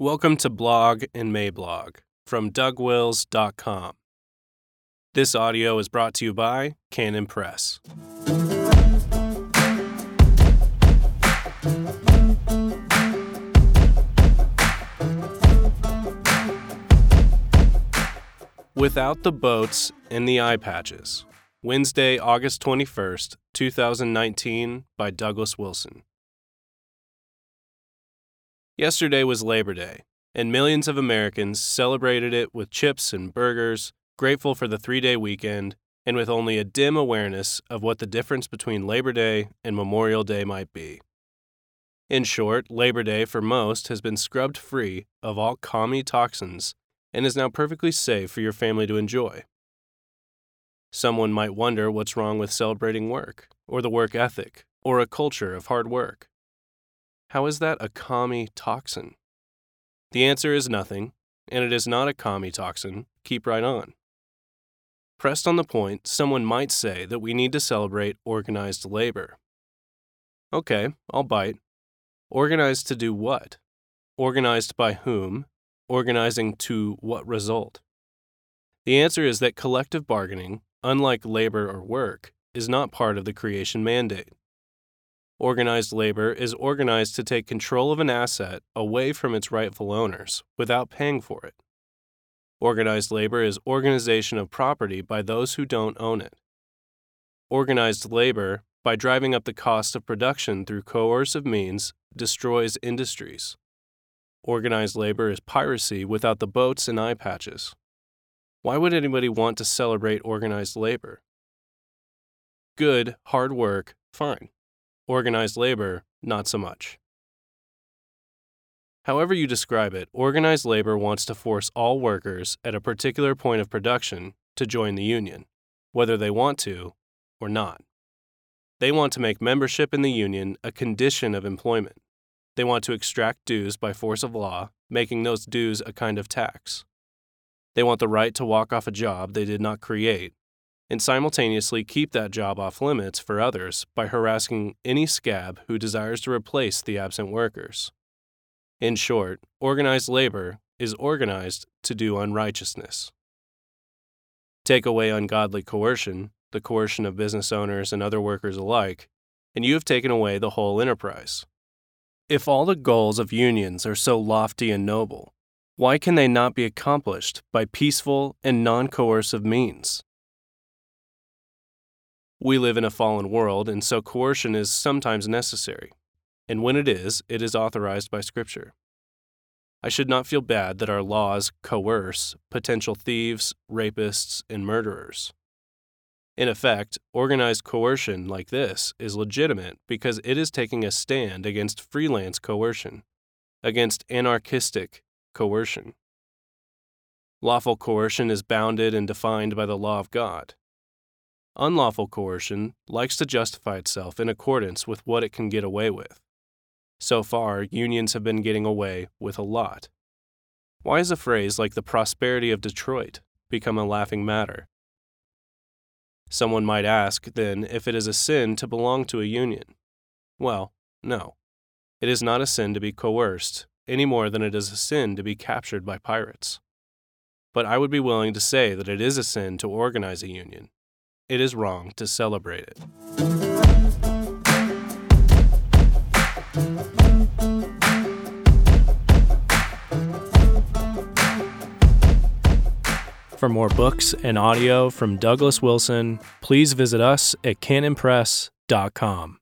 Welcome to Blog and Mablog from DougWils.com. This audio is brought to you by Canon Press. Without the Boats and the Eye Patches. Wednesday, August 21st, 2019, by Douglas Wilson. Yesterday was Labor Day, and millions of Americans celebrated it with chips and burgers, grateful for the three day weekend, and with only a dim awareness of what the difference between Labor Day and Memorial Day might be. In short, Labor Day for most has been scrubbed free of all commie toxins and is now perfectly safe for your family to enjoy. Someone might wonder what's wrong with celebrating work, or the work ethic, or a culture of hard work. How is that a commie toxin? The answer is nothing, and it is not a commie toxin. Keep right on. Pressed on the point, someone might say that we need to celebrate organized labor. Okay, I'll bite. Organized to do what? Organized by whom? Organizing to what result? The answer is that collective bargaining, unlike labor or work, is not part of the creation mandate. Organized labor is organized to take control of an asset away from its rightful owners without paying for it. Organized labor is organization of property by those who don't own it. Organized labor, by driving up the cost of production through coercive means, destroys industries. Organized labor is piracy without the boats and eye patches. Why would anybody want to celebrate organized labor? Good, hard work, fine. Organized labor, not so much. However, you describe it, organized labor wants to force all workers at a particular point of production to join the union, whether they want to or not. They want to make membership in the union a condition of employment. They want to extract dues by force of law, making those dues a kind of tax. They want the right to walk off a job they did not create and simultaneously keep that job off limits for others by harassing any scab who desires to replace the absent workers. In short, organized labor is organized to do unrighteousness. Take away ungodly coercion, the coercion of business owners and other workers alike, and you have taken away the whole enterprise. If all the goals of unions are so lofty and noble, why can they not be accomplished by peaceful and non coercive means? We live in a fallen world, and so coercion is sometimes necessary. And when it is, it is authorized by Scripture. I should not feel bad that our laws coerce potential thieves, rapists, and murderers. In effect, organized coercion like this is legitimate because it is taking a stand against freelance coercion, against anarchistic coercion. Lawful coercion is bounded and defined by the law of God. Unlawful coercion likes to justify itself in accordance with what it can get away with. So far, unions have been getting away with a lot. Why has a phrase like the prosperity of Detroit become a laughing matter? Someone might ask, then, if it is a sin to belong to a union. Well, no. It is not a sin to be coerced, any more than it is a sin to be captured by pirates. But I would be willing to say that it is a sin to organize a union, it is wrong to celebrate it. For more books and audio from Douglas Wilson, please visit us at canonpress.com.